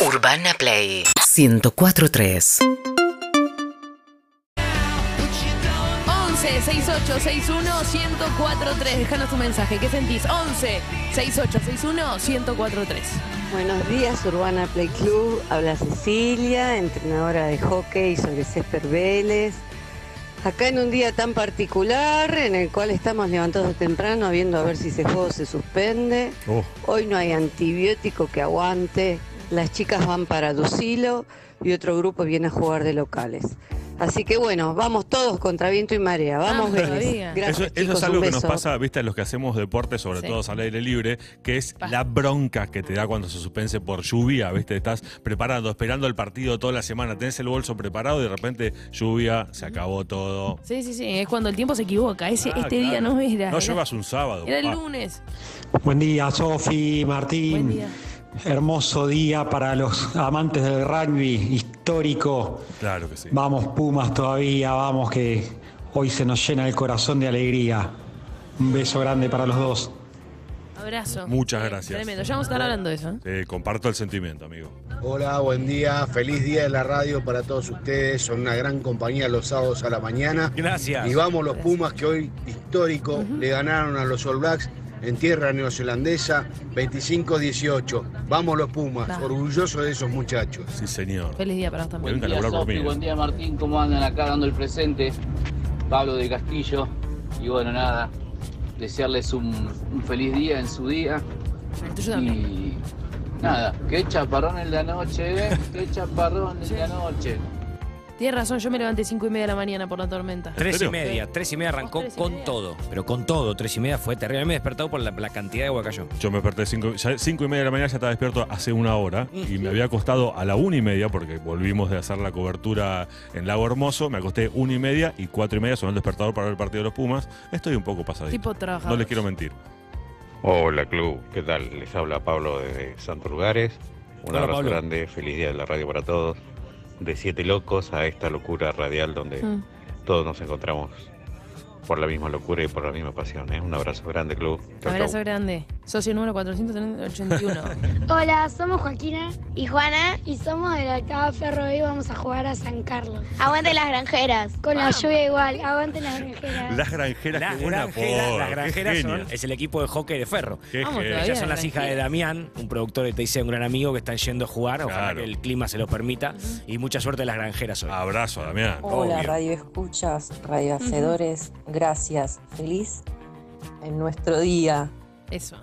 Urbana Play 1043. 11 68 61 1043. Déjanos tu mensaje. ¿Qué sentís? 11 68 61 1043. Buenos días, Urbana Play Club. Habla Cecilia, entrenadora de hockey sobre césped Vélez. Acá en un día tan particular en el cual estamos levantados temprano viendo a ver si ese juego se suspende. Oh. Hoy no hay antibiótico que aguante. Las chicas van para Ducilo y otro grupo viene a jugar de locales. Así que bueno, vamos todos contra viento y marea. Vamos, todavía. Gracias, Eso, eso chicos, es algo que nos pasa, viste, a los que hacemos deporte, sobre Sí. todo al aire libre, que es Pa. la bronca que te da cuando se suspense por lluvia, viste, estás preparando, esperando el partido toda la semana, tenés el bolso preparado y de repente lluvia, se acabó todo. Sí, sí, sí. Es cuando el tiempo se equivoca. Ese, Ah, este día no era. No era- lluevas un sábado. Era el lunes. Buen día, Sofi, Buen Martín. día. Hermoso día para los amantes del rugby histórico. Claro que sí. Vamos Pumas todavía, vamos que hoy se nos llena el corazón de alegría. Un beso grande para los dos. Abrazo. Muchas gracias. Tremendo. Ya vamos a estar hablando de eso. ¿eh? Sí, comparto el sentimiento, amigo. Hola, buen día, feliz día de la radio para todos ustedes, son una gran compañía los sábados a la mañana. Gracias. Y vamos los Pumas que hoy histórico le ganaron a los All Blacks en tierra neozelandesa 25-18. Vamos los Pumas, orgulloso de esos muchachos. Sí, señor. Feliz día para vos también. Venga a Buen día, Sofi, buen día Martín, ¿cómo andan acá dando el presente? Pablo de Castillo. Y bueno, nada, desearles un, un feliz día en su día. Y nada, qué chaparrón en la noche, ¿eh? Qué chaparrón en la noche. Tienes razón, yo me levanté 5 y media de la mañana por la tormenta. Tres y media, tres y media arrancó Tres y con media. todo, pero con todo, tres y media fue terrible. A mí me he despertado por la, la cantidad de agua que cayó. Yo me desperté cinco, ya cinco y media de la mañana, ya estaba despierto hace una hora y me había acostado a la una y media porque volvimos de hacer la cobertura en Lago Hermoso. Me acosté una y media y cuatro y media sonó el despertador para ver el partido de los Pumas. Estoy un poco pasadito. Tipo No trabajador. les quiero mentir. Hola club, ¿qué tal? Les habla Pablo desde Santos Lugares. Un Hola, abrazo Pablo. grande, feliz día de la radio para todos. De Siete Locos a esta locura radial donde Mm. todos nos encontramos por la misma locura y por la misma pasión. ¿eh? Un abrazo grande club. Chau, Abrazo chau. grande. Socio número 481. Hola, somos Joaquina y Juana y somos de la octava Ferro y vamos a jugar a San Carlos. Aguante las granjeras. Con la lluvia igual, aguante las granjeras. Las granjeras, Las qué buena granjeras, las qué granjeras son, es el equipo de hockey de ferro. Qué Vamos. Ellas son las hijas de. Damián, un productor de TIC, un gran amigo que están yendo a jugar. Ojalá Claro. que el clima se los permita. Y mucha suerte a las granjeras hoy. Abrazo, Damián. Hola, Obvio. radio escuchas, radio hacedores, gracias. Feliz en nuestro día. Eso.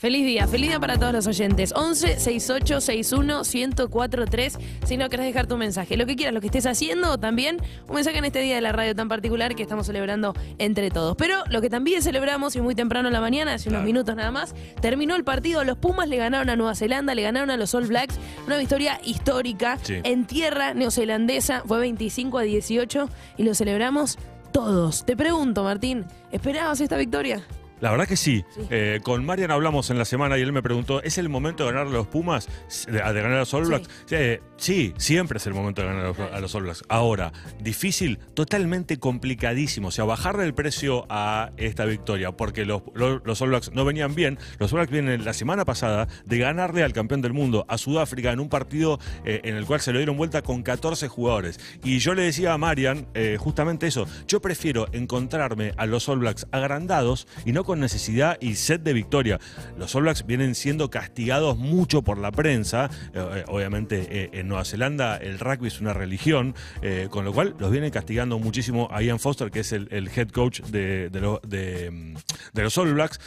Feliz día, feliz día para todos los oyentes. 11 68 61 1043. Si no querés dejar tu mensaje, lo que quieras, lo que estés haciendo, también un mensaje en este día de la radio tan particular que estamos celebrando entre todos. Pero lo que también celebramos, y muy temprano en la mañana, hace unos Claro. minutos nada más, terminó el partido. Los Pumas le ganaron a Nueva Zelanda, le ganaron a los All Blacks. Una victoria histórica Sí. en tierra neozelandesa. Fue 25 a 18 y lo celebramos todos. Te pregunto, Martín, ¿esperabas esta victoria? La verdad que sí. Sí. Eh, con Marian hablamos en la semana y él me preguntó, ¿es el momento de ganar a los Pumas? De, de ganar a los All Sí. Blacks? Eh, sí, siempre es el momento de ganar a los, a los All Blacks. Ahora, difícil, totalmente complicadísimo. O sea, bajarle el precio a esta victoria, porque los, los, los All Blacks no venían bien. Los All Blacks vienen la semana pasada de ganarle al campeón del mundo, a Sudáfrica, en un partido eh, en el cual se lo dieron vuelta con 14 jugadores. Y yo le decía a Marian justamente eso. Yo prefiero encontrarme a los All Blacks agrandados y no con necesidad y sed de victoria. Los All Blacks vienen siendo castigados mucho por la prensa. Eh, obviamente eh, en Nueva Zelanda el rugby es una religión, eh, con lo cual los vienen castigando muchísimo a Ian Foster, que es el, head coach mm, de los All Blacks,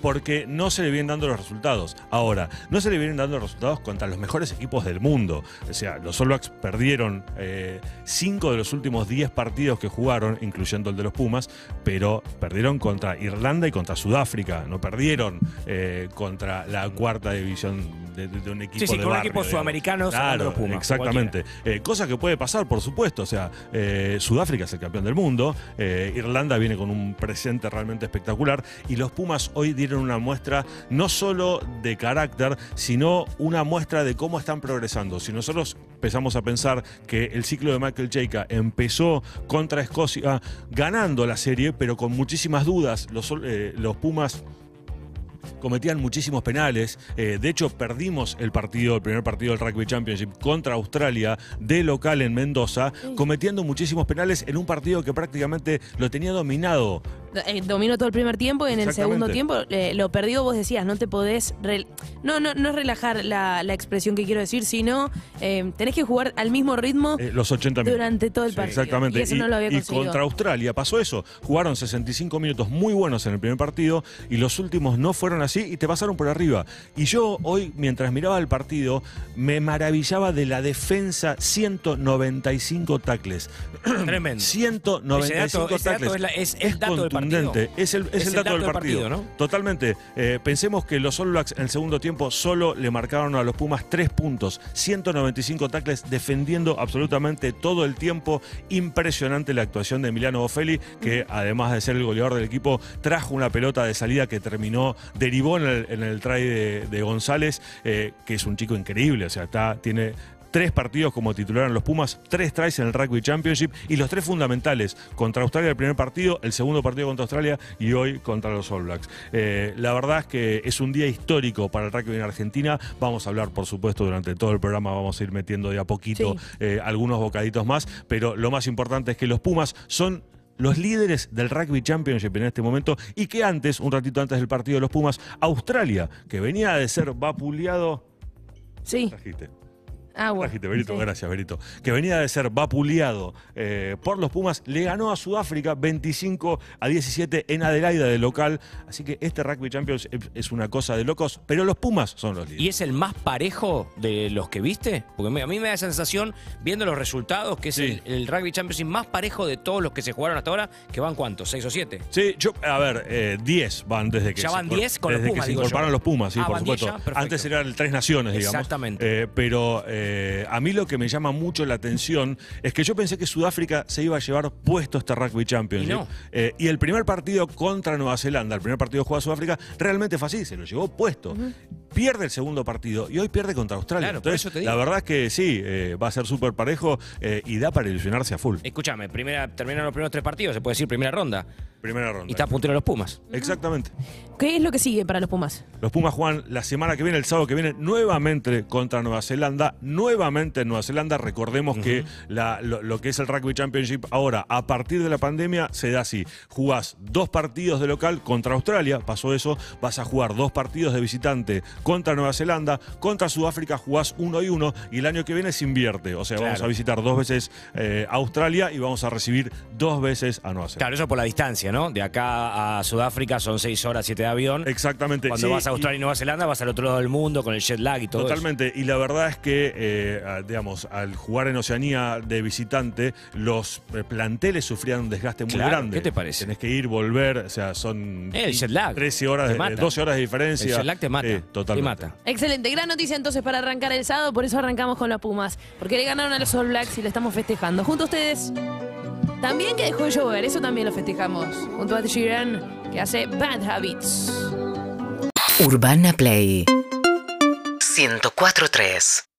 porque no se le vienen dando los resultados. Ahora, no se le vienen dando los resultados contra los mejores equipos del mundo. O sea, los All Blacks perdieron eh, cinco de los últimos 10 partidos que jugaron, incluyendo el de los Pumas, pero perdieron contra Irlanda y contra Sudáfrica. No perdieron eh, contra la cuarta división de, un equipo Sí, sí, de con barrio, digamos. sudamericanos ganando Claro, exactamente. Eh, cosa que puede pasar, por supuesto. O sea, eh, Sudáfrica es el campeón del mundo, eh, Irlanda viene con un presente realmente espectacular y los Pumas hoy dieron una muestra no solo de carácter, sino una muestra de cómo están progresando. Si nosotros empezamos a pensar que el ciclo de Michael Cheika empezó contra Escocia ganando la serie, pero con muchísimas dudas, los, eh, los Pumas cometían muchísimos penales. Eh, de hecho, perdimos el partido, el primer partido del Rugby Championship contra Australia de local en Mendoza, cometiendo muchísimos penales en un partido que prácticamente lo tenía dominado. Eh, dominó todo el primer tiempo y en el segundo tiempo eh, lo perdió, vos decías, no te podés... no, no, no es relajar la, la expresión que quiero decir, sino eh, tenés que jugar al mismo ritmo Eh, los 80 minutos. durante todo el Sí, partido. Exactamente. Y eso no lo había y conseguido. contra Australia pasó eso. Jugaron 65 minutos muy buenos en el primer partido y los últimos no fueron así y te pasaron por arriba. Y yo hoy, mientras miraba el partido, me maravillaba de la defensa 195 tacles. Tremendo. 195 Ese dato- ese dato tacles. es la- es el dato del contundente. Es el, es el dato, del partido. ¿no? Totalmente. Eh, pensemos que los All Blacks en el segundo tiempo solo le marcaron a los Pumas tres puntos. 195 tacles defendiendo absolutamente todo el tiempo. Impresionante la actuación de Emiliano Boffelli, que además de ser el goleador del equipo, trajo una pelota de salida que terminó, derivó en el, en el try de, de González, eh, que es un chico increíble. O sea, está, tiene tres partidos como titular en los Pumas, tres tries en el Rugby Championship y los tres fundamentales. Contra Australia el primer partido, el segundo partido contra Australia y hoy contra los All Blacks. Eh, la verdad es que es un día histórico para el rugby en Argentina. Vamos a hablar, por supuesto, durante todo el programa, vamos a ir metiendo de a poquito Sí. eh, algunos bocaditos más, pero lo más importante es que los Pumas son los líderes del Rugby Championship en este momento y que antes, un ratito antes del partido de los Pumas, Australia, que venía de ser vapuleado... Sí. Trajiste. Agua. Trajiste, Berito, Sí. gracias, Berito. Que venía de ser vapuleado eh, por los Pumas, le ganó a Sudáfrica 25 a 17 en Adelaida de local. Así que este Rugby Champions es- una cosa de locos, pero los Pumas son los líderes. ¿Y es el más parejo de los que viste? Porque a mí me da sensación, viendo los resultados, que es Sí. el, el Rugby Championship más parejo de todos los que se jugaron hasta ahora, que van cuántos, ¿seis o siete? Sí, yo, a ver, eh, 10 van desde que Ya van incor- 10 con los desde Pumas, que se yo. incorporaron los Pumas, sí, Ah, por van 10 supuesto. ya. Antes era el Tres Naciones, digamos. Exactamente. Eh, pero eh, a mí lo que me llama mucho la atención es que yo pensé que Sudáfrica se iba a llevar puesto este Rugby Championship. Y no. Eh, y el primer partido contra Nueva Zelanda, el primer partido jugado a Sudáfrica, realmente fue así, se lo llevó puesto. Pierde el segundo partido y hoy pierde contra Australia. Claro, por eso te digo. la verdad es que sí, eh, va a ser súper parejo eh, y da para ilusionarse a full. Escúchame, primera, terminaron los primeros tres partidos, se puede decir primera ronda. Primera ronda. Y está a puntero los Pumas. Exactamente. ¿Qué es lo que sigue para los Pumas? Los Pumas juegan la semana que viene, el sábado que viene, nuevamente contra Nueva Zelanda. Nuevamente en Nueva Zelanda. Recordemos que la- lo, lo que es el Rugby Championship ahora, a partir de la pandemia, se da así. Jugás dos partidos de local contra Australia, pasó eso. Vas a jugar dos partidos de visitante contra Nueva Zelanda. Contra Sudáfrica jugás uno y uno. Y el año que viene se invierte. O sea, vamos a visitar dos veces eh, a Australia y vamos a recibir dos veces a Nueva Zelanda. Claro, eso por la distancia, ¿no? De acá a Sudáfrica son seis horas, siete de avión. Exactamente. Cuando sí, vas a Australia y Nueva Zelanda, vas al otro lado del mundo con el jet lag y todo eso. Totalmente, y la verdad es que, eh, digamos, al jugar en Oceanía de visitante, los eh, planteles sufrían un desgaste muy Claro, grande. ¿qué te parece? Tenés que ir, volver, o sea, son Eh, el jet lag. 13 horas, de- mata. 12 horas de diferencia. El jet lag te mata. Totalmente. Te mata. Excelente, gran noticia entonces para arrancar el sábado, por eso arrancamos con los Pumas, porque le ganaron a los All Blacks y lo estamos festejando. Junto a ustedes, también que dejó de llover, eso también lo festejamos. Junto a Sheeran, que hace Bad Habits. Urbana Play 104.3